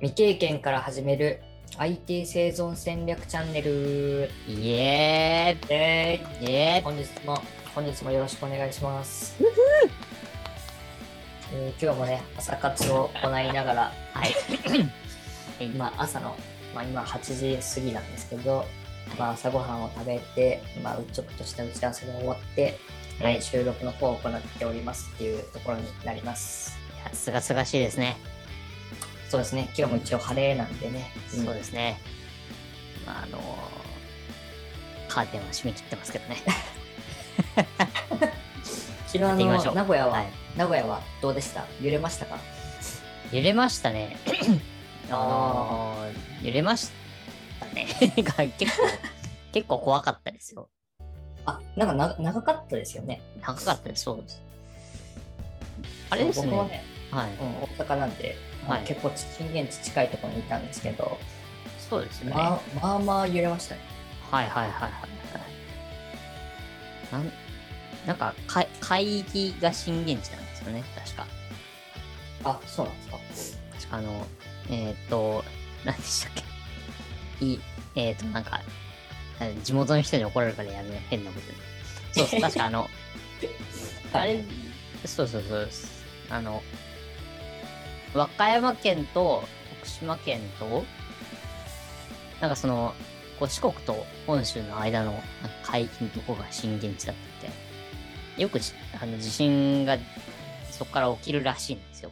未経験から始める IT 生存戦略チャンネルイエでーイイエーイ本日も本日もよろしくお願いします。えー今日もね朝活を行いながら、はい。まあ、朝の、まあ、今8時過ぎなんですけど、まあ、朝ごはんを食べて、まあ、ちょっとした打ち合わせが終わって、はいえー収録の方を行っておりますっていうところになります。いやすがすがしいですね。そうですね、今日も一応晴れなんでね。んそうですね。まあ、あのーカーテンは閉め切ってますけどね。昨日あの名古屋は、はい名古屋はどうでした？揺れましたか？揺れましたね。あのー揺れましたね。が結構、結構怖かったですよ。あ、なんかな長かったですよね。長かったです、そうです。あれですね。ね、はい。うん、大阪なんで、はい結構震源地近いところにいたんですけど、そうですね。まあまあまあ揺れましたね。はいはいはいはいはい。なんなんかか海域が震源地なんですよね、確か。あ、そうなんですか。確かあの、えっ、ー、と、何でしたっけいえっ、ー、と、なんか、あ地元の人に怒られるからやめよう、変なことに。そうそう、確かあの、あれ、そうそうそう。あの、和歌山県と徳島県と、なんかその、こう四国と本州の間のなんか海域のとこが震源地だったって、よくじあの地震がそこから起きるらしいんですよ。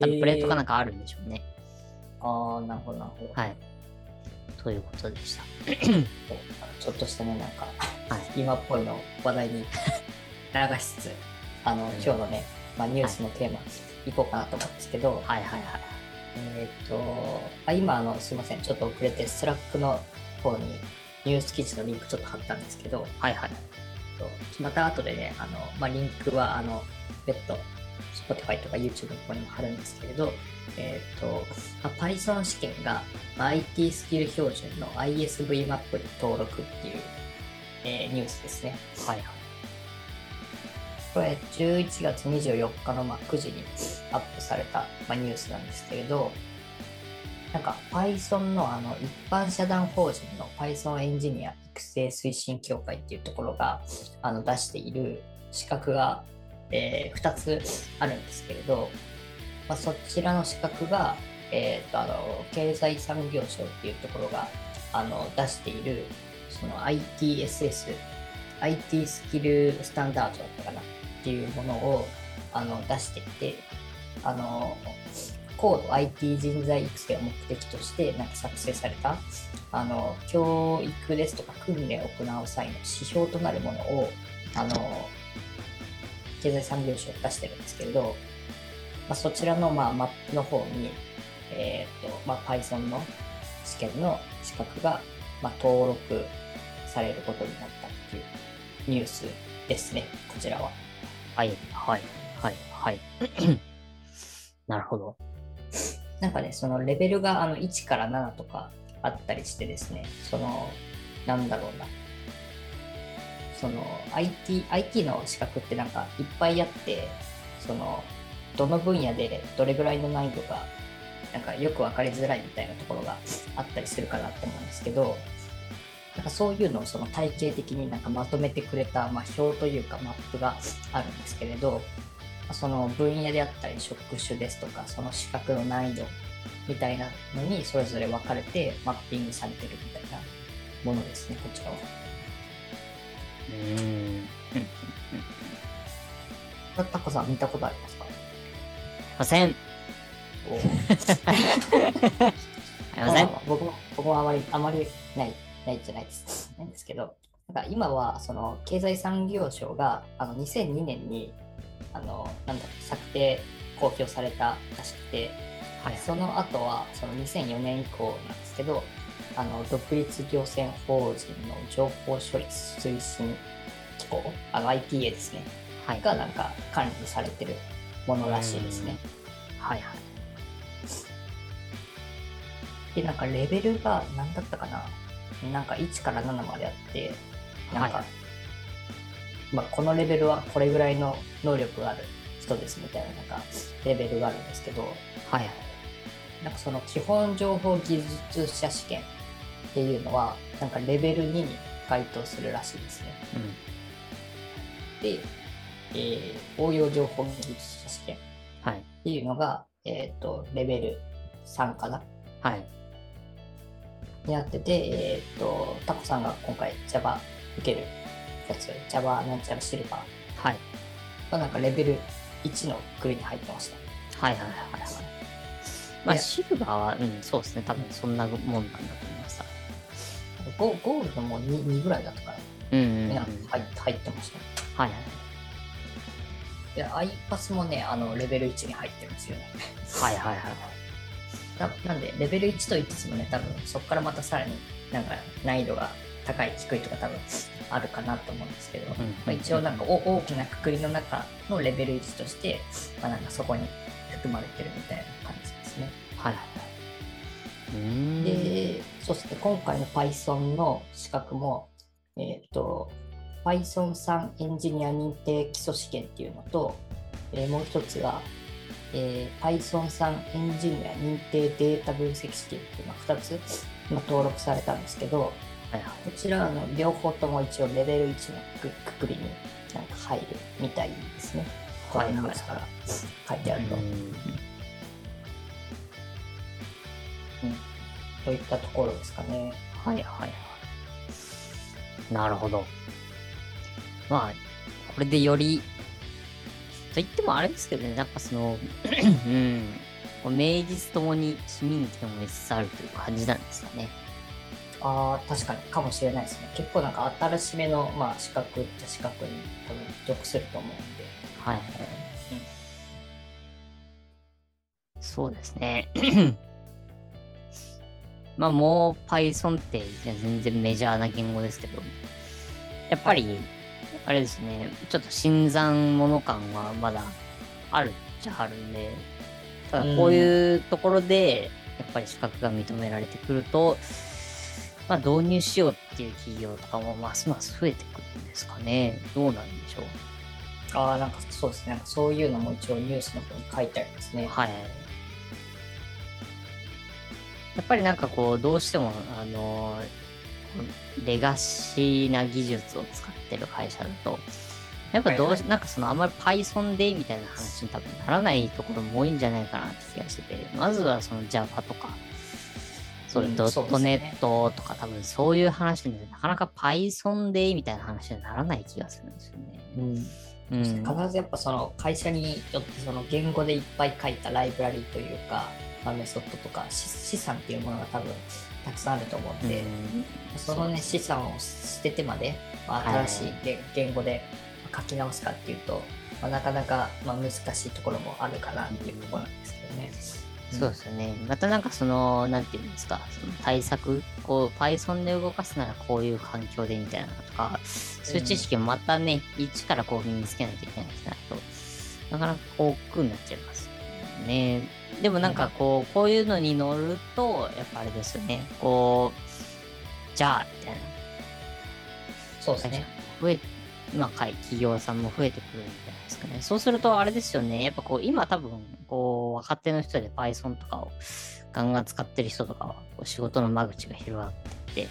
多分プレートかなんかあるんでしょうね。ああ、なるほど、なるほど。はい。ということでした。ちょっとしたね、なんか、はい。今っぽいの話題に流しつつ、あの、今日のね、まあ、ニュースのテーマ、いこうかなと思うんですけど、はいはいはい。えっ、とあ、今、あの、すいません、ちょっと遅れて、 Slack の方にニュース記事のリンクちょっと貼ったんですけど、はいはい。とまた後でね、あのまあ、リンクはあの別途 Spotify とか YouTube の方にも貼るんですけれど、えっ、と、まあ、Python 試験が、まあ IT スキル標準の ISV マップに登録っていう、えーニュースですね。はいはい。これ11月24日のま9時にアップされた、ま、ニュースなんですけれど、なんか Python のあの一般社団法人の Python エンジニア育成推進協会っていうところがあの出している資格が、え2つあるんですけれど、まあ、そちらの資格が、えーとあの経済産業省っていうところがあの出しているその ITSS、IT スキルスタンダードだったかな。っていうものをあの出していて、あの高度 IT 人材育成を目的としてなんか作成されたあの教育ですとか訓練を行う際の指標となるものをあの経済産業省が出してるんですけれど、まあ、そちらの、まあ、マップの方に、えーとまあ、Python の試験の資格が、まあ、登録されることになったっていうニュースですね、こちらは。はいはいはいはい。なるほど。なんかね、そのレベルがあの1から7とかあったりしてですね、その、なんだろうな、その IT, IT の資格ってなんかいっぱいあって、その、どの分野でどれぐらいの難易度が、なんかよく分かりづらいみたいなところがあったりするかなって思うんですけど、なんかそういうのをその体系的になんかまとめてくれた、まあ、表というかマップがあるんですけれど、その分野であったり職種ですとかその資格の難易度みたいなのにそれぞれ分かれてマッピングされてるみたいなものですねこちらは。うーん。タコさん見たことありますか？ません。お ありません。あ僕も僕もあまりあまりないないじゃないですないんですけどなんか今はその経済産業省があの2002年にあのなんだ策定公表されたらしくてはいその後はその2004年以降なんですけどあの独立行政法人の情報処理推進機構あの IPA ですねはい。がなんか管理されてるものらしいですね。はいはい。でなんかレベルが何だったかななんか1から7まであってなんか、はいまあ、このレベルはこれぐらいの能力がある人ですみたいななんかレベルがあるんですけどはいはい。なんかその基本情報技術者試験っていうのは、なんかレベル2に該当するらしいですね。うん。で、えー応用情報技術者試験っはい。ていうのが、えっ、と、レベル3かなはい。になってて、えっ、と、タコさんが今回 Java 受けるやつ、Java なんちゃらシルバーはい。はなんかレベル1の国に入ってました。はいはいはいはい。まあ、でシルバーは、うん、そうですね。多分そんなもんなんだと思います。ゴゴールドも 2, 2ぐらいだったから、うんうん、うん。ねはい入入ってました。はい。で、iPass もね、あの、レベル1に入ってるんですよね。はいはいはい。ななんで、レベル1と言いつつもね、多分そこからまたさらになんか難易度が高い、低いとか多分あるかなと思うんですけど、んまあ、一応なんかお大きなくくりの中のレベル1として、まあ、なんかそこに含まれてるみたいな感じですね。はい。で、そして今回の Python の資格も、えっ、と、Python 3エンジニア認定基礎試験っていうのと、えーもう一つが、えー Python 3エンジニア認定データ分析試験っていうのが2つ今登録されたんですけど、はいはい。こちらあの両方とも一応レベル1のくくくりになんか入るみたいですね。このニュースから書いてあると。うんといったところですかね。はいはいはい。なるほど。まあ、これでより、と言ってもあれですけどね、なんかその、うん、名実ともに市民権を得つつあるという感じなんですかね。ああ、確かにかもしれないですね。結構なんか新しめの、まあ、資格っちゃ資格に多分属すると思うんで。はい。そうですね。まあもう Python って全然メジャーな言語ですけど、やっぱり、あれですね、ちょっと新参者感はまだあるっちゃあるんで、ただこういうところで、やっぱり資格が認められてくると、まあ導入しようっていう企業とかもますます増えてくるんですかね。どうなんでしょう。ああ、なんかそうですね。なんかそういうのも一応ニュースの方に書いてありますね。はい。やっぱりなんかこう、どうしても、あの、レガシーな技術を使ってる会社だと、やっぱどうし、なんかそのあんまり Python でみたいな話に多分ならないところも多いんじゃないかなって気がしてて、まずはその Java とか、そういうドットネットとか多分そういう話になかなか Python でみたいな話にならない気がするんですよね。うん。うん。必ずやっぱその会社によってその言語でいっぱい書いたライブラリというか、まあ、メソッドとかし資産っていうものが多分たくさんあると思うんで、うんそのね資産を捨ててまで、まあ、はい新しい言言語で書き直すかっていうと、まあ、なかなかまあ難しいところもあるかなっていうところなんですけどね。そうですよね。またなんかその、なんていうんですか、その対策、こう、Python で動かすならこういう環境でみたいなのとか、そういう知識をまたね、一からこう身につけないといけないってなると、なかなかこう、億劫になっちゃいますよね。でもなんかこう、こういうのに乗ると、やっぱあれですよね、こう、じゃあ、みたいな。そうですね。増え、まあ、会企業さんも増えてくるんじゃないですかね。そうすると、あれですよね。やっぱこう、今多分、こう、若手の人で Python とかをガンガン使ってる人とかは、こう仕事の間口が広がってって、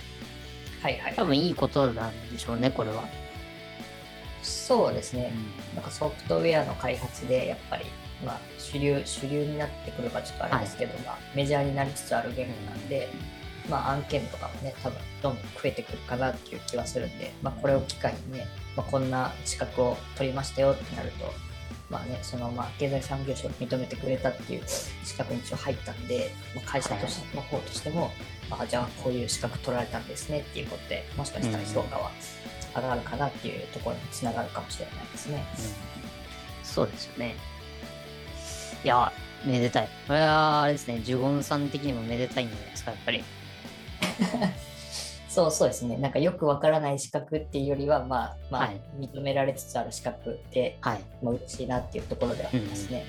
はいはい。多分いいことなんでしょうね、これは。そうですね。なんかソフトウェアの開発でやっぱり、まあ、主流主流になってくるかちょっとあれですけど、まあ、メジャーになりつつある言語なんで、まあ、案件とかもね多分どんどん増えてくるかなっていう気はするんで、まあ、これを機会にね、まあ、こんな資格を取りましたよってなるとまあねそのまあ経済産業省が認めてくれたっていう資格に一応入ったんで、まあ、会社としての方としても、まあ、じゃあこういう資格取られたんですねっていうことでもしかしたら評価は上がるかなっていうところにつながるかもしれないですね。うんそうですよね。いや、めでたい。これは、あれですね、ジュゴンさん的にもめでたいんじゃないですか、やっぱり。そうそうですね。なんかよくわからない資格っていうよりは、まあ、まあ、はい認められつつある資格で、はい。まあ、嬉しいなっていうところではありますね。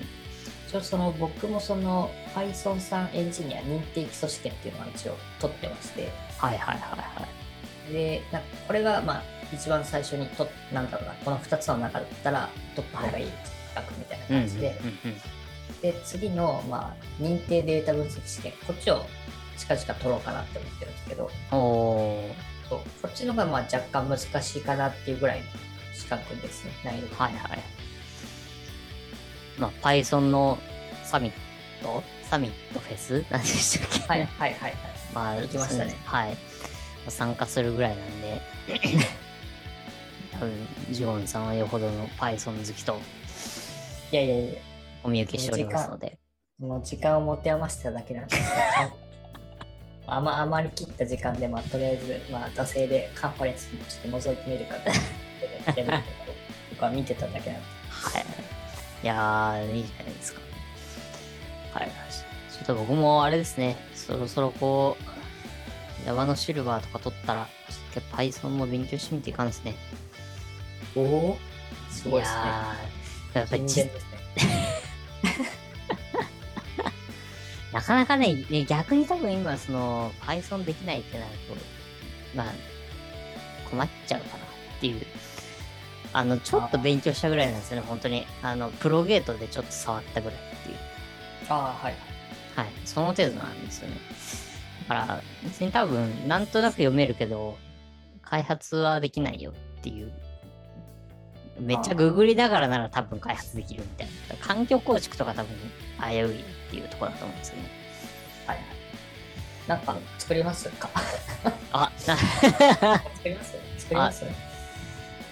一応その僕もその Python さんエンジニア認定基礎試験っていうのは一応取ってまして、はいはいはいはい。で、なんかこれがまあ一番最初にとなんだろうな、この2つの中だったら取った方がいい資格みたいな感じで、うんうんうんで、次の、まあ、認定データ分析試験、こっちを近々取ろうかなって思ってるんですけど。そうこっちの方がまあ若干難しいかなっていうぐらいの資格ですね、難易度。はいはい。まあ、Python のサミット？サミットフェス？何でしたっけ？はいはいはいはい。まあ、行きましたねはい。参加するぐらいなんで、多分、ジゴンさんはよほどの Python 好きといやいやいや、お見受けしておりますので、もう時間を持て余しただけなんですけど、あまあまり切った時間で、まあ、とりあえず、まあ、惰性でカンファレンスにちょっと覗いてみるかと思って、僕は見てただけなんで。はい。いやー、いいじゃないですか。はい。ちょっと僕もあれですね、そろそろこう、山のシルバーとか取ったら、ちょっと Python も勉強してみていかんですね。おおすごいですね。やーやっぱりね。なかなかね、ね逆に多分今、その、Python できないってなると、まあ、困っちゃうかなっていう。あの、ちょっと勉強したぐらいなんですよね、本当に。あの、プロゲートでちょっと触ったぐらいっていう。ああ、はい。はい。その程度なんですよね。だから、別に多分、なんとなく読めるけど、開発はできないよっていう。めっちゃググりながらなら多分開発できるみたいな。環境構築とか多分危ういっていうところだと思うんですよね。はいはい。なんか作りますか？あ、な、作ります？作ります？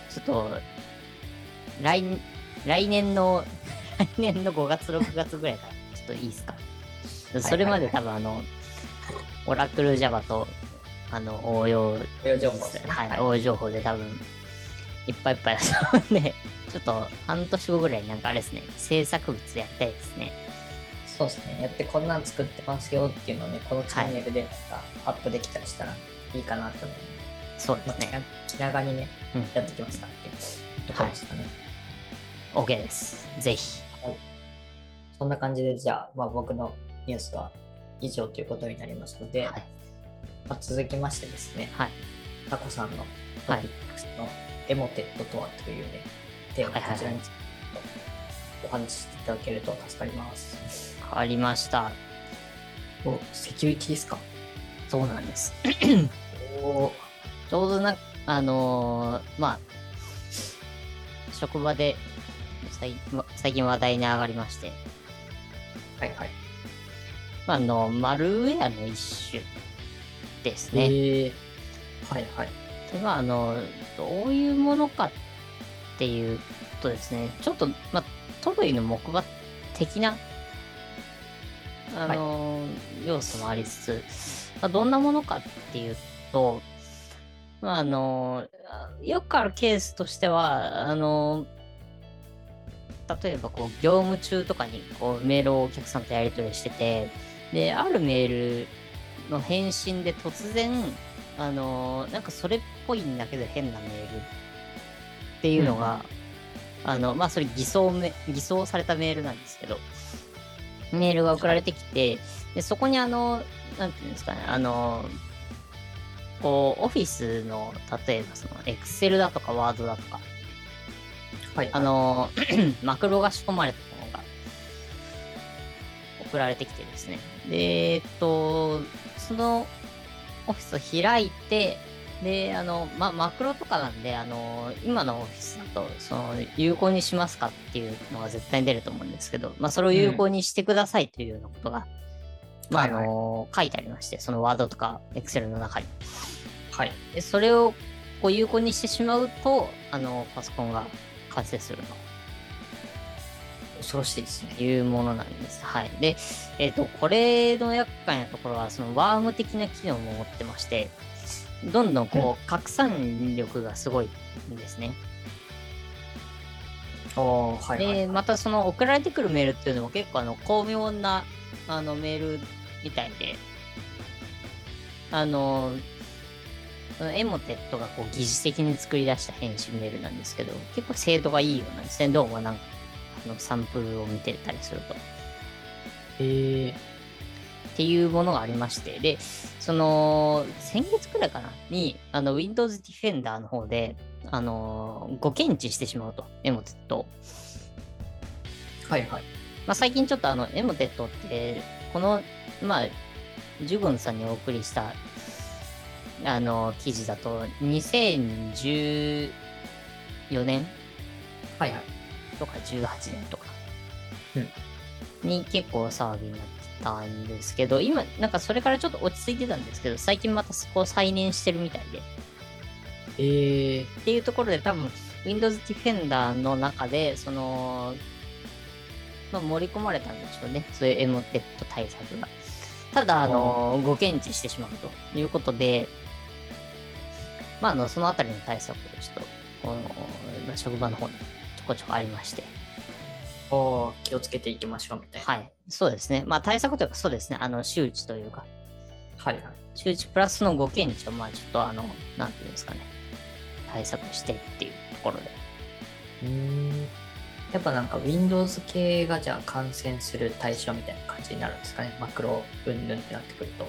ちょっと、来、来年の、来年の5月、6月ぐらいから、ちょっといいですか？それまで多分あの、オラクル Java と、あの、応用、応用情報はい、応用情報で多分、いっぱいいっぱいだと思うんで、ちょっと半年後ぐらいになんかあれですね、制作物やりたいですね。そうですね。やってこんなん作ってますよっていうのをね、このチャンネルでなんかアップできたりしたらいいかなと思う。まあ、そうですね。気長にね、うんやってきますかっていうところですかね。OK です。ぜひ。そんな感じで、じゃあ、まあ、僕のニュースは以上ということになりますので、はい。まあ、続きましてですね、はい。タコさんのトピックスのエモテットとはというね、テーマこちらにお話ししていただけると助かります。変わりました。お、セキュリティですか？そうなんです。おちょうどな、あのーまあ、職場で最最近話題に上がりまして、はいはい。まあ、あの、マルウェアの一種ですね。えー、はいはい。で、まあ、の、どういうものかっていうとですね、ちょっと、まあ、トロイの木馬的な、あの、要素もありつつ、ま、どんなものかっていうと、まあ、あの、よくあるケースとしては、あの、例えばこう業務中とかにこうメールをお客さんとやり取りしてて、で、あるメールの返信で突然、あのーなんかそれっぽいんだけど変なメールっていうのが、あの、まあ、それ偽装め、偽装されたメールなんですけど、メールが送られてきて、で、そこにあの、なんていうんですかね、あの、こう、オフィスの、例えばその、エクセルだとかワードだとか、はい、あの、マクロが仕込まれたものが送られてきてですね。で、えっと、そのオフィスを開いて、で、あの、ま、マクロとかなんで、あの、今のオフィスだと、その、有効にしますかっていうのが絶対に出ると思うんですけど、まあ、それを有効にしてくださいというようなことが、まあ、あはいはいの、書いてありまして、そのワードとかエクセルの中に。はい。で、それをこう有効にしてしまうと、あの、パソコンが完成する恐ろしいですねと。いうものなんです。はい。で、えっ、と、これの厄介なところは、そのワーム的な機能も持ってまして、どんどんこう、拡散力がすごいんですね。おーはい、はい。で、またその送られてくるメールっていうのも結構あの、巧妙な、あの、メールみたいで、あの、エモテットがこう疑似的に作り出した返信メールなんですけど、結構精度がいいようなんですね。どうもなんか、あの、サンプルを見てたりすると。えー、っていうものがありまして、で、その、先月くらいかなに、あの、Windows Defender の方で、あの、ご検知してしまうと、エモテットを。はいはい。まあ、最近ちょっとあの、エモテットって、この、まあ、ジュゴンさんにお送りした、あの、記事だと、2014年はいはい。とか18年とか。うん。に結構騒ぎになってたんですけど、今、なんかそれからちょっと落ち着いてたんですけど、最近またそこを再燃してるみたいで、えー、っていうところで多分 Windows Defender の中でその、まあ、盛り込まれたんでしょうね。そういうエモテット対策が。ただあのご検知してしまうということでまああのそのあたりの対策をちょっとこの、まあ、職場の方にこちょこありましておー気をつけていきましょうみたいな。はいそうですねまあ対策というかそうですねあの周知というかはいはい。周知プラスのご検知をまあちょっとあのなんていうんですかね対策してっていうところでうーん。やっぱなんか Windows 系がじゃあ感染する対象みたいな感じになるんですかね。マクロ云々ってなってくると。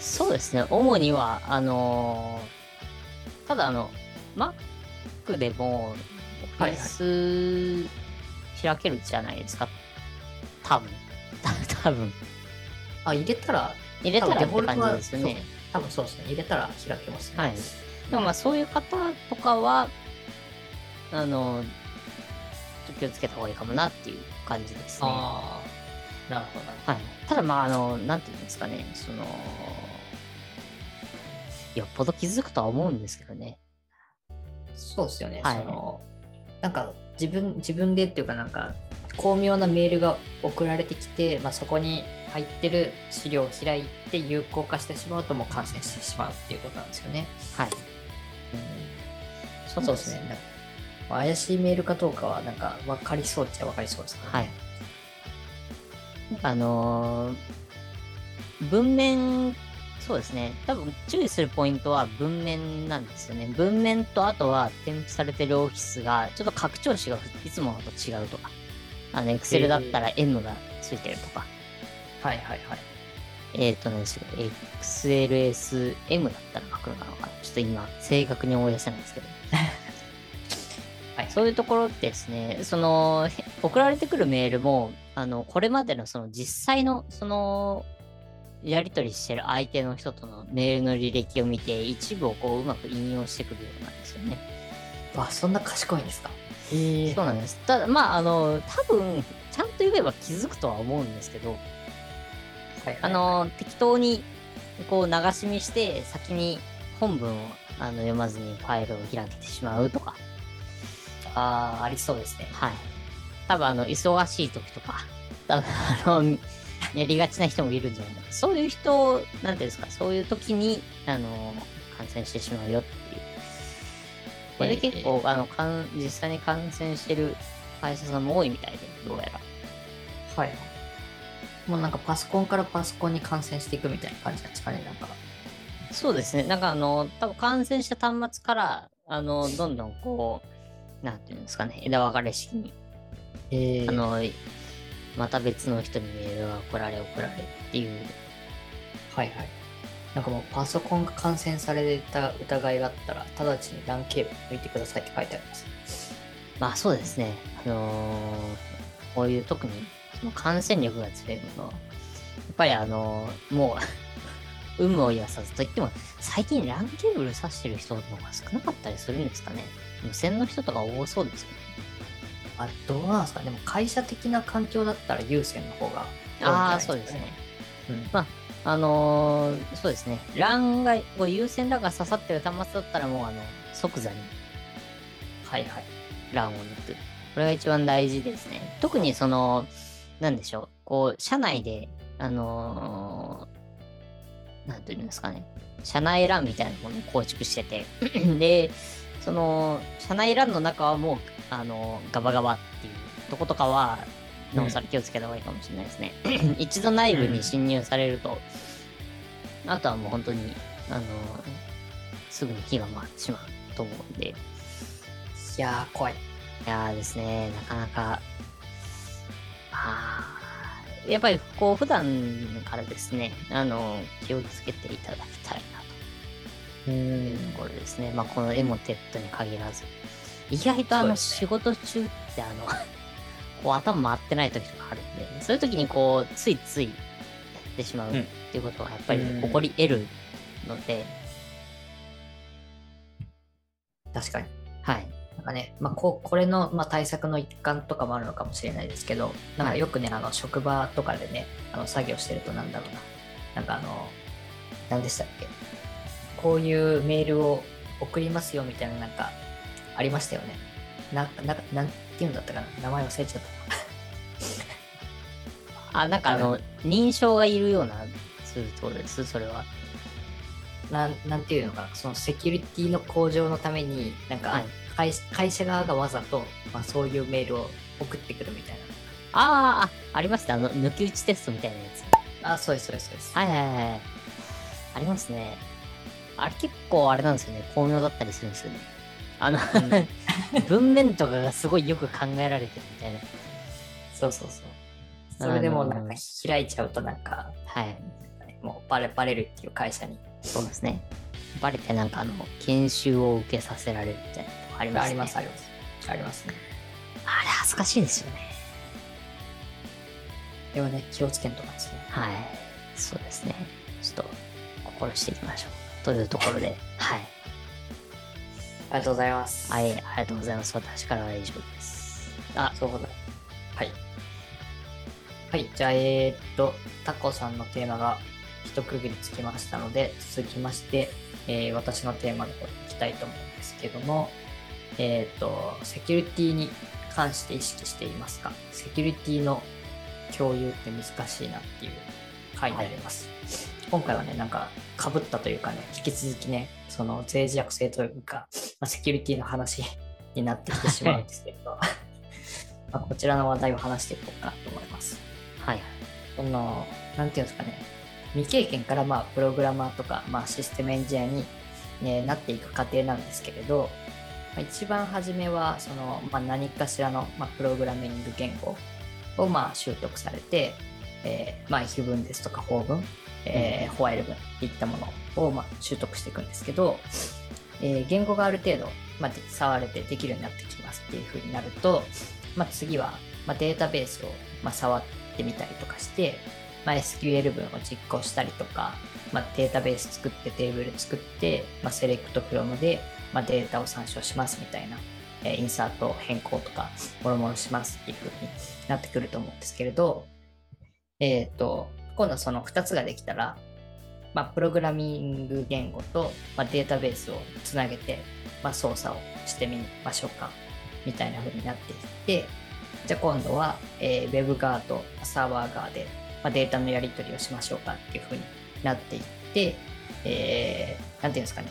そうですね、主には、あのーただあの、Mac でも、開けるじゃないですか。多分。多分。あ、入れたら、入れたらって感じですよね。多分そうですね。入れたら開けますね。はい。でもまあそういう方とかは、あの気をつけた方がいいかもなっていう感じですね。ああ、なるほどなるほど。はい。ただまあ、あの、なんていうんですかね、その、よっぽど気づくとは思うんですけどね。そうですよね。はいその、なんか自分、自分でっていうかなんか、巧妙なメールが送られてきて、まあ、そこに入ってる資料を開いて有効化してしまうともう感染してしまうっていうことなんですよね。はい。そうですね。なんか怪しいメールかどうかはなんか分かりそうっちゃ分かりそうですからはい。あのー文面、そうですね。多分注意するポイントは文面なんですよね。文面とあとは添付されてるオフィスが、ちょっと拡張子がいつものと違うとか。あの、Excel だったら M がついてるとか。はいはいはい。えっ、とね、XLSM だったら書くのかな。ちょっと今、正確に思い出せないんですけど。はい、そういうところですね、その、へ送られてくるメールも、あの、これまでのその実際の、その、やり取りしてる相手の人とのメールの履歴を見て、一部をこう、うまく引用してくるようなんですよね。わ、そんな賢いんですか？ええそうなんです。ただ、まあ、あの、多分、ちゃんと言えば気づくとは思うんですけど、あの、適当に、こう、流し見して、先に本文をあの読まずにファイルを開けてしまうとか、ああ、ありそうですね。はい。多分あの、忙しい時とか、多分あの、やりがちな人もいるんじゃないかな。そういう人、なんていうんですか、そういう時に、あの、感染してしまうよっていう。これで結構、あの、かん実際に感染してる会社さんも多いみたいで、どうやら。はい。もうなんかパソコンからパソコンに感染していくみたいな感じなんですかね、なんか。そうですね。なんかあの、多分感染した端末から、あの、どんどんこう、なんていうんですかね、枝分かれ式にええあの、また別の人にメールが送られ送られっていう。はいはい。なんかもうパソコンが感染された疑いがあったら、直ちに LAN ケーブル抜いてくださいって書いてあります。まあそうですね。あのーこういう特にその感染力が強いものは、やっぱりあのーもう、有無を言わさずと言っても、最近 LAN ケーブル挿してる人の方が少なかったりするんですかね。無線の人とか多そうですよね。あ、どうなんですか？でも会社的な環境だったら有線の方が多いんじゃあそうですね。。うん。あのーそうですね。LAN が、こう有線 LAN が刺さってる端末だったらもうあの、即座にはいはい。LAN を抜く。これが一番大事ですね。特にその、なんでしょう。こう、社内で、あのーなんていうんですかね。社内 LAN みたいなものを構築してて、で、その、社内 LAN の中はもう、あのーガバガバっていうとことかは、なおさら気をつけた方がいいかもしれないですね。一度内部に侵入されると、あとはもう本当に、あのーすぐに火が回ってしまうと思うんで、いやー、怖い。いやーですね、なかなか、あーやっぱりこう普段からですね、あの、気をつけていただきたいなうというところですね。まあこのエモテットに限らず。意外とあの仕事中ってあの、こう頭回ってない時とかあるんで、そういう時にこう、ついついやってしまうっていうことはやっぱりうん起こり得るので、確かに。はい。なんかね、まあ、ここれの、まあ、対策の一環とかもあるのかもしれないですけど、なんかよくね、あの職場とかでね、あの作業してるとなんだろうな、なんかあの、何でしたっけ、こういうメールを送りますよみたいな、なんか、ありましたよね。な、なんか、なんていうんだったかな、名前忘れちゃった。あ、なんかあの、認証がいるようなするところです、それは。なんなんていうのかな、そのセキュリティの向上のために、なんか、はい会会社側がわざと、まあ、そういうメールを送ってくるみたいあーあ、ありますね。あの、抜き打ちテストみたいなやつ。な。あ、そうです、そうです、そうです。はいはいはい。ありますね。あれ結構あれなんですよね。巧妙だったりするんですよね。あの、文面とかがすごいよく考えられてるみたいな。そうそうそう。それでもなんか開いちゃうとなんか、はい。もうバレバレるっていう会社にそうですね。バレてなんかあの、研修を受けさせられるみたいなのありますね。あります、あります。ありますね。あれ恥ずかしいですよね。でもね、気をつけんとなんですね。はい。そうですね。ちょっと心していきましょう。というところで、はい。ありがとうございます。はい、ありがとうございます。私からは以上です。あ、そうだ。はい。はい、じゃあ、えー、っと、タコさんのテーマが一区切りつきましたので、続きまして、えー私のテーマの方に行きたいと思うんですけども、えーっと、セキュリティに関して意識していますか？セキュリティの共有って難しいなっていう回になります。今回はね、なんか、被ったというかね、引き続きね、その、脆弱性というか、まあ、セキュリティの話になってきてしまうんですけれど、まあこちらの話題を話していこうかなと思います。はい。その、なんていうんですかね、未経験からまあプログラマーとか、まあ、システムエンジニアに、ね、なっていく過程なんですけれど、まあ、一番初めはその、まあ、何かしらの、まあ、プログラミング言語をまあ習得されて、えーまあ、非文ですとか法文、えーホワイル文っていったものをまあ習得していくんですけど、えー言語がある程度、まあ、触れてできるようになってきますっていう風になると、まあ、次は、まあ、データベースを、まあ、触ってみたりとかして、まあ、SQL 文を実行したりとか、まあ、データベース作ってテーブル作って、まあ、セレクトフロムで、まあ、データを参照しますみたいな、えインサート変更とかもろもろしますっていう風になってくると思うんですけれど、えっ、と今度その2つができたら、まあ、プログラミング言語と、まあ、データベースをつなげて、まあ、操作をしてみましょうかみたいな風になっていってじゃあ今度は、えーウェブ側とサーバー側で、まあ、データのやり取りをしましょうかっていう風になっていって、えーていうんですかね。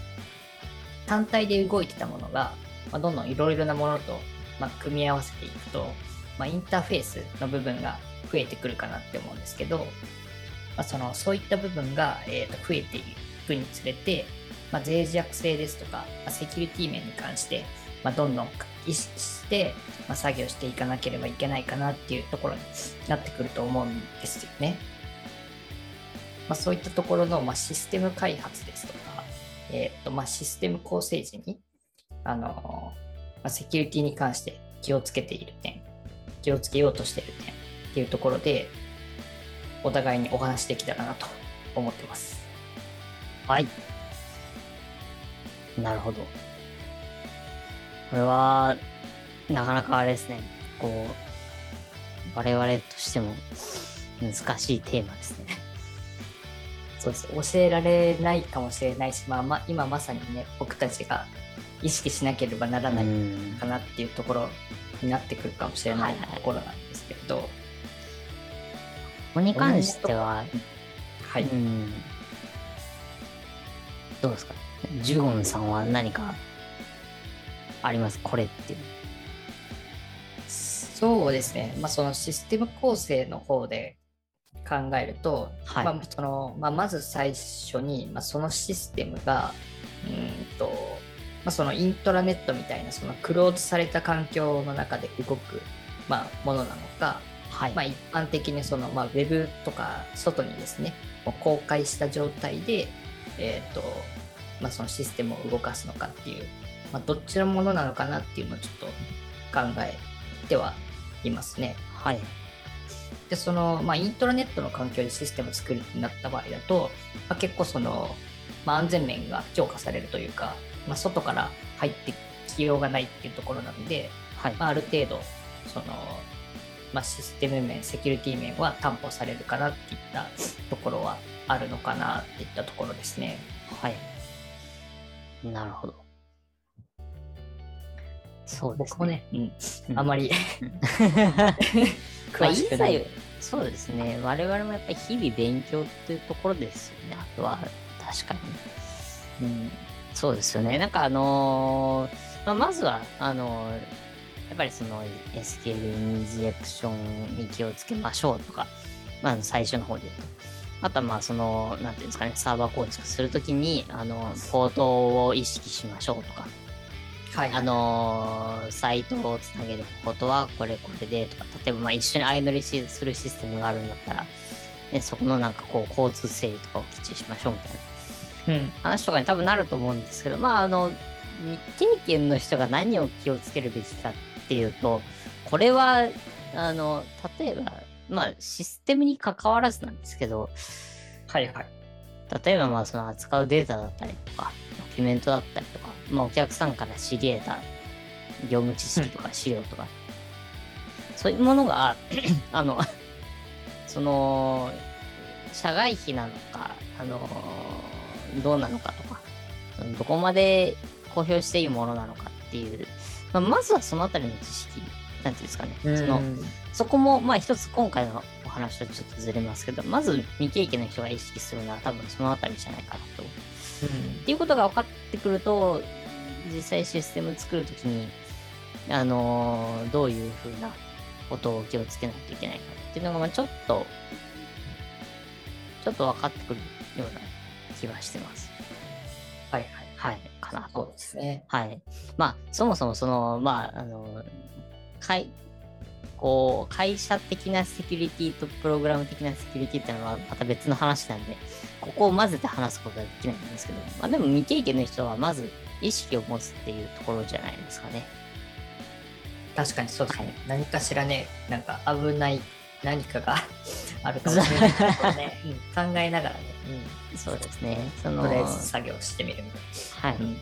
単体で動いてたものが、まあ、どんどんいろいろなものと、まあ、組み合わせていくと、まあ、インターフェースの部分が増えてくるかなって思うんですけど、まあ、そのそういった部分が、えー、と増えていくにつれて、まあ、脆弱性ですとか、まあ、セキュリティ面に関して、まあ、どんどん意識して、まあ、作業していかなければいけないかなっていうところになってくると思うんですよね。まあ、そういったところの、まあ、システム開発ですとか、えーとまあ、システム構成時に、あのまあ、セキュリティに関して気をつけている点、気をつけようとしている点っていうところで、お互いにお話できたらなと思ってます。はい。なるほど。これは、なかなかあれですね。こう、我々としても難しいテーマですね。そうです教えられないかもしれないし、まあ、まあ今まさにね僕たちが意識しなければならないうんかなっていうところになってくるかもしれないところなんですけれど、ここに関しては、はい、うん。どうですか？ジュゴンさんは何かあります？これっていう。そうですね、まあ、そのシステム構成の方で考えると、はい。まあそのまあ、まず最初に、まあ、そのシステムがうーんと、まあ、そのイントラネットみたいなそのクローズされた環境の中で動く、まあ、ものなのか、はい。まあ、一般的にその、まあ、ウェブとか外にですね公開した状態で、えーとまあ、そのシステムを動かすのかっていう、まあ、どっちのものなのかなっていうのをちょっと考えてはいますね。はい。で、その、まあ、イントラネットの環境でシステムを作るってなった場合だと、まあ、結構その、まあ、安全面が強化されるというか、まあ、外から入ってきようがないっていうところなんで、はい。まあ、ある程度、その、まあ、システム面、セキュリティ面は担保されるかなっていったところはあるのかなっていったところですね。はい。なるほど。そうです僕もね、うん、うんあまりまあ、詳しくない。いざそうですね。我々もやっぱり日々勉強っていうところですよね。あとは、確かに。うん、そうですよね。なんかあのーまあ、まずは、あのーやっぱりその SQL インジェクションに気をつけましょうとか、まあ、最初の方で言うと。あとはまあその、なんていうんですかね、サーバー構築するときに、あの、ポートを意識しましょうとか、はい。あのーサイトをつなげることはこれこれでとか、例えばまあ一緒に相乗りしするシステムがあるんだったら、ね、そこのなんかこう交通整理とかをきっちりしましょうみたいなうん。話とかに多分なると思うんですけど、まああの、未経験の人が何を気をつけるべきかっていうと、これは、あの、例えば、まあシステムに関わらずなんですけど、はいはい。例えばまあその扱うデータだったりとか、ドキュメントだったりとか、まあお客さんから知り得た業務知識とか資料とか、そういうものが、あの、その、社外費なのか、あの、どうなのかとか、どこまで公表していいものなのかっていう、まあ、まずはそのあたりの知識、なんていうんですかね、その、そこも、まあ一つ今回のお話とちょっとずれますけど、まず未経験の人が意識するのは多分そのあたりじゃないかなと。っていうことが分かってくると、実際システム作るときに、あのーどういうふうなことを気をつけないといけないかっていうのが、まあちょっと、ちょっと分かってくるような気はしてます。はいはい。はい。かなと。そうですね。はい。まあ、そもそもその、まあ、あの、会、こう、会社的なセキュリティとプログラム的なセキュリティっていうのはまた別の話なんで、ここを混ぜて話すことはできないんですけど、まあでも未経験の人はまず意識を持つっていうところじゃないですかね。確かにそうですね。はい何かしらね、なんか危ない何かが あるかもしれないことをね、うん考えながらね、そうですね。そうん、の、とりあえず作業してみるみたいはい。な。うん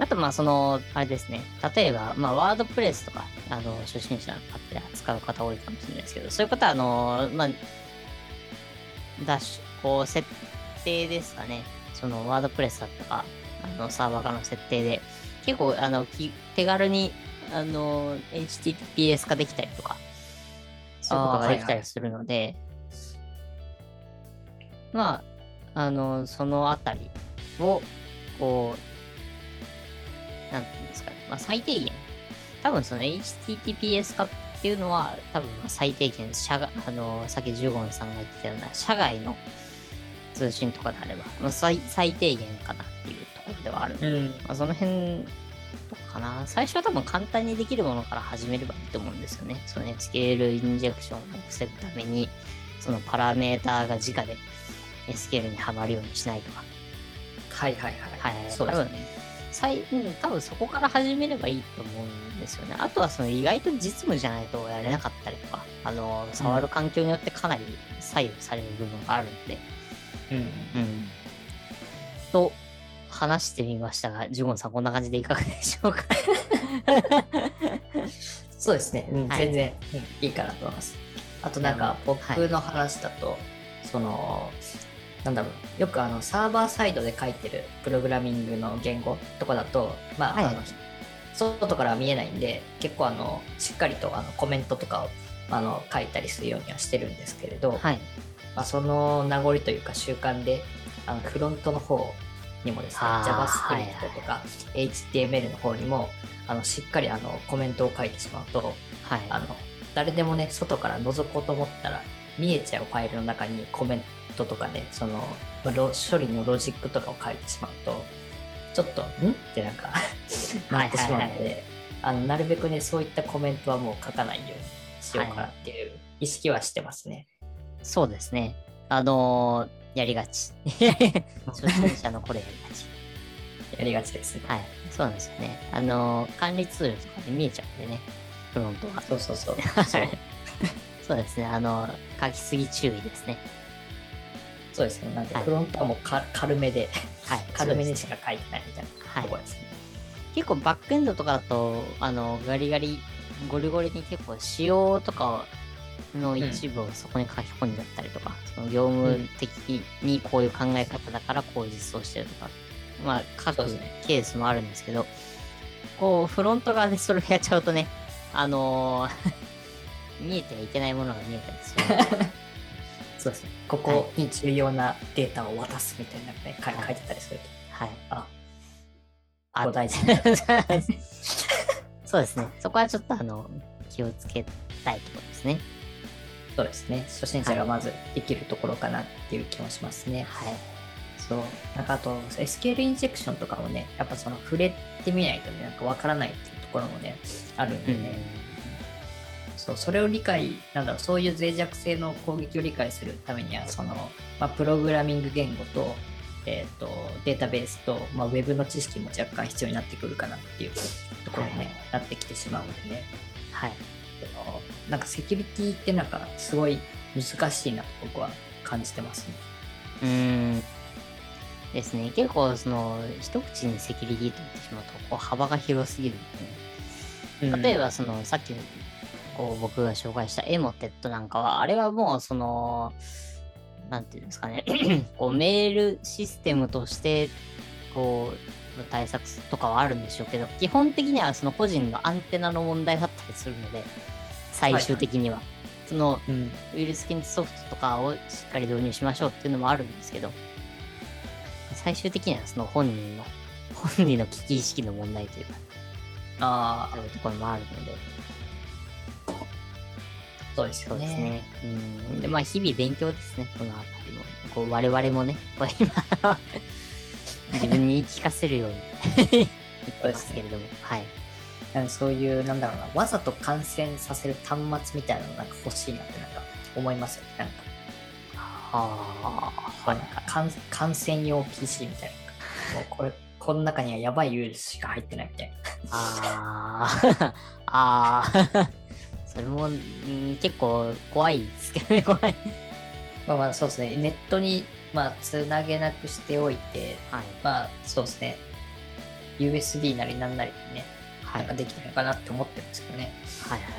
あと、まあ、その、あれですね。例えば、まあ、ワードプレスとか、あの、初心者の方で扱う方多いかもしれないですけど、そういう方は、あの、まあ、ダッシュ、こう、設定ですかね。その、ワードプレスだとか、あの、サーバーからの設定で、結構、あの、き手軽に、あの、HTTPS 化できたりとか、そういうことができたりするので、まあ、あの、そのあたりを、こう、なんていうんですかね、まあ、最低限。多分その HTTPS 化っていうのは、多分まあ最低限、社外、あの、さっきジュゴンさんが言ってたような、社外の通信とかであれば、まあ、最最低限かなっていうところではあるので、うん。まあ、その辺とかかな。最初は多分簡単にできるものから始めればいいと思うんですよね。その SQL インジェクションを防ぐために、そのパラメーターが直で SQL にはまるようにしないとか。はいはいはい。はいそうですね。最うん、多分そこから始めればいいと思うんですよね。あとはその意外と実務じゃないとやれなかったりとか、あの、触る環境によってかなり左右される部分があるので、うん。うん。と、話してみましたが、ジュゴンさんこんな感じでいかがでしょうか？そうですね。うんはい全然、うんいいかなと思います。あとなんか僕の話だと、その、なんだろう、よくあのサーバーサイドで書いてるプログラミングの言語とかだと、まあ、はいあの外からは見えないんで、結構あのしっかりとあのコメントとかをあの書いたりするようにはしてるんですけれど、はい。まあ、その名残というか習慣で、あのフロントの方にもですね、JavaScript とか HTML の方にも、あのしっかりあのコメントを書いてしまうと、はい。あの誰でもね、外から覗こうと思ったら、見えちゃうファイルの中にコメントとかね、その、処理のロジックとかを書いてしまうと、ちょっと、ん？ってなんか なってしまうので、あのなるべくね、そういったコメントはもう書かないようにしようかなっていう意識はしてますね。そうですね。あのーやりがち。初心者の頃やりがち。やりがちですね。はい。そうなんですよね。あのー管理ツールとかで見えちゃうんでね。フロントは。そうそうそう。そうですね。あの、書きすぎ注意ですね。そうですね。なんで、はいフロントはもうか軽めで、はい。軽めにしか書いてないみたいなはいところですね。結構バックエンドとかだと、あの、ガリガリ、ゴリゴリに結構仕様とかの一部をそこに書き込んじゃったりとか、その業務的にこういう考え方だからこう実装してるとか、まあ書くそうですねケースもあるんですけど、こう、フロント側でそれをやっちゃうとね、あのー 見えてはいけないものが見えたりする。そうですね。ここに重要なデータを渡すみたいなね、書いはい書いてたりすると。はい。あ、あ大事 そうですね。そこはちょっとあの、気をつけたいところですね。そうですね。初心者がまずできるところかなっていう気もしますね。はい。そう。なんかあと、SQL インジェクションとかもね、やっぱその触れてみないとね、なんかわからないっていうところもね、あるんでね。そう、それを理解、なんだろう、そういう脆弱性の攻撃を理解するためには、その、まあ、プログラミング言語と、えっ、と、データベースと、まあ、ウェブの知識も若干必要になってくるかなっていうところに、ねはいなってきてしまうのでね。はい。そのなんかセキュリティってなんかすごい難しいなと僕は感じてますね。うーん。ですね。結構、その、一口にセキュリティと言ってしまうと、こう、幅が広すぎるんでね。例えば、その、さっき、こう、僕が紹介したエモテットなんかは、あれはもう、その、なんていうんですかね、こう、メールシステムとして、こう、対策とかはあるんでしょうけど、基本的にはその個人のアンテナの問題だったりするので、最終的には。その、うん、ウイルス検知ソフトとかをしっかり導入しましょうっていうのもあるんですけど、最終的にはその本人の、本人の危機意識の問題というか、ああそういうところもあるので、そうですよね。そうですね。うん。で、まあ、日々勉強ですね、このあたりも。こう、我々もね、こう今、自分に言い聞かせるように 言ってますけれども、はい。なんかそういうなんだろうなわざと感染させる端末みたいなのなんか欲しいなってなんか思いますよね。なんかはあ、なんか感感染用 PC みたいな。もうこれこの中にはやばいウイルスしか入ってないみたいな。あー、あー、それも、うん結構怖いですけどね、怖い。まあまあそうですね。ネットにまあつなげなくしておいて、はい。まあそうですね。USB なりなんなりでね、は。ないんかできてるのかなって思ってるんですけどね。はいはい。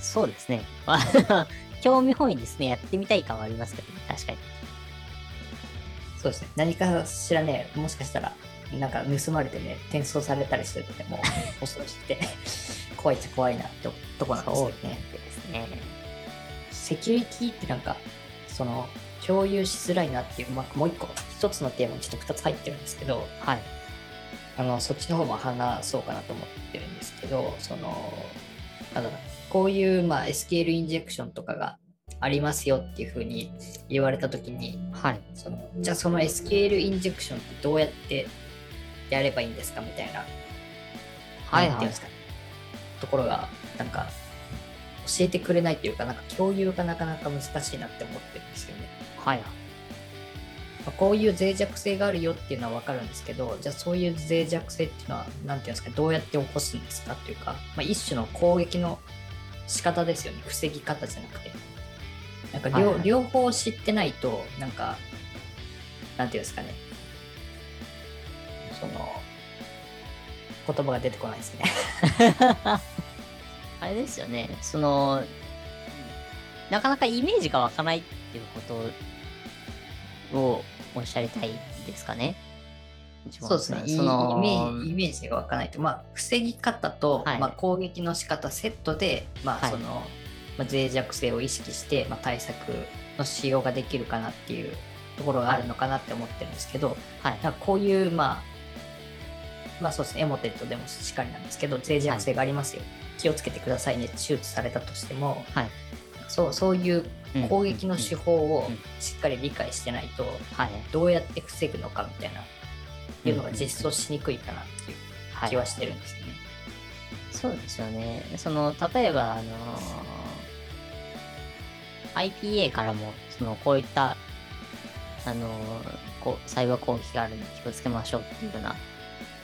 そうですね。興味本位ですね。やってみたい感はありますけどね。確かに。そうですね。何かしらね、もしかしたら、なんか盗まれてね、転送されたりするとね、も う恐ろしくて、怖いっちゃ怖いなってとこなんですそうよね。ですね。セキュリティってなんか、その、共有しづらいなっていう、まあ、もう一個、一つのテーマにちょっと二つ入ってるんですけど、はい。あの、そっちの方も話そうかなと思ってるんですけど、その、なんだろうこういう、まあ、SQL インジェクションとかがありますよっていうふうに言われたときに、はい。そのじゃあその SQL インジェクションってどうやってやればいいんですかみたいな、はいはいですか、ところが、なんか、教えてくれないというか、なんか共有がなかなか難しいなって思ってるんですよね。はい。まあこういう脆弱性があるよっていうのは分かるんですけど、じゃあそういう脆弱性っていうのは、なんていうんですか、どうやって起こすんですかっていうか、まあ、一種の攻撃の仕方ですよね、防ぎ方じゃなくて。なんか両,、はいはい両方知ってないと、なんか、なんていうんですかね、その、言葉が出てこないですね。あれですよね。その、なかなかイメージが湧かないっていうことをおっしゃりたいですかね。そうですね。そのメージイメージが湧かないと、まあ、防ぎ方と、はいまあ、攻撃の仕方セットで、まあ、はいその、まあ、脆弱性を意識して、まあ、対策の使用ができるかなっていうところがあるのかなって思ってるんですけど、はい。こういう、まあ、まあそうですね、エモテットでもしっかりなんですけど、脆弱性がありますよ。気をつけてくださいね手術されたとしても、はい。そうそういううん攻撃の手法をうんしっかり理解してないと、はい。どうやって防ぐのかみたいな、っていうのが実装しにくいかなっていうはい気はしてるんですよね。そうですよね。その、例えば、あのー IPA からも、その、こういった、あのーこう、サイバー攻撃があるので気をつけましょうっていうような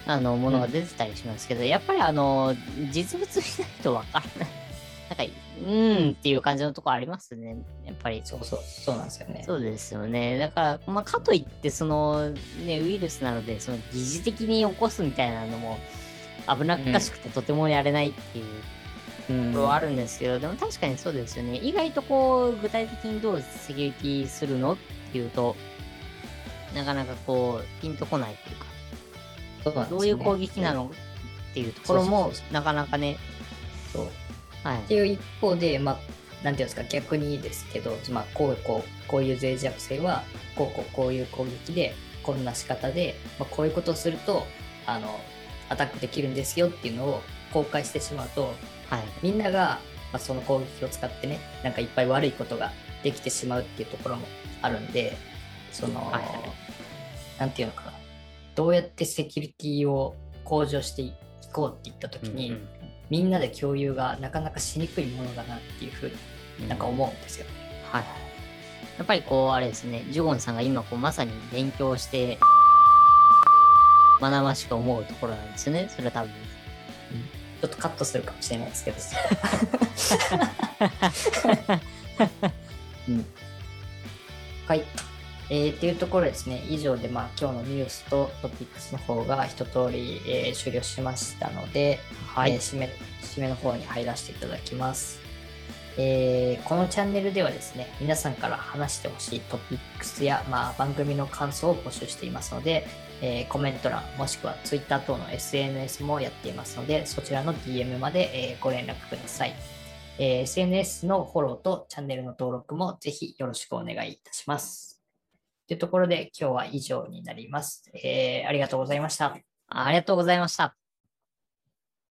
あの、ものが出てたりしますけど、やっぱりあの、実物見ないとわからない。なんか、うーんっていう感じのところありますね。やっぱり。そうそう、そうなんですよね。そうですよね。だから、まあ、かといって、その、ね、ウイルスなので、その、疑似的に起こすみたいなのも、危なっかしくてとてもやれないっていううんところはあるんですけど、でも確かにそうですよね。意外とこう、具体的にどうセキュリティするのっていうと、なかなかこう、ピンとこないというか、そうねどういう攻撃なのっていうところもなかなかね、そうはいって。いう一方で、まあ、なんていうんですか、逆にですけど、まあ、こうこう、こういう脆弱性は、こうこう、こういう攻撃で、こんな仕方で、まあ、こういうことをすると、あの、アタックできるんですよっていうのを公開してしまうと、はい。みんなが、まあ、その攻撃を使ってね、なんかいっぱい悪いことができてしまうっていうところもあるんで、その、はいなんていうのかな、どうやってセキュリティを向上していこうって言った時に、うんうんみんなで共有がなかなかしにくいものだなっていうふうになんか思うんですよ。はい。やっぱりこう、あれですね、ジュゴンさんが今こうまさに勉強して、学ばしく思うところなんですよね。それは多分。ちょっとカットするかもしれないですけど。うん、はい。えー、っていうところですね、以上で、まあ、今日のニュースとトピックスの方が一通り、えー終了しましたので、はいえー締め締めの方に入らせていただきます。えーこのチャンネルではですね、皆さんから話してほしいトピックスや、まあ、番組の感想を募集していますので、えーコメント欄もしくは Twitter 等の SNS もやっていますので、そちらの DM まで、えーご連絡ください。えー SNS のフォローとチャンネルの登録もぜひよろしくお願いいたします。というところで今日は以上になります。えーありがとうございました。ありがとうございました。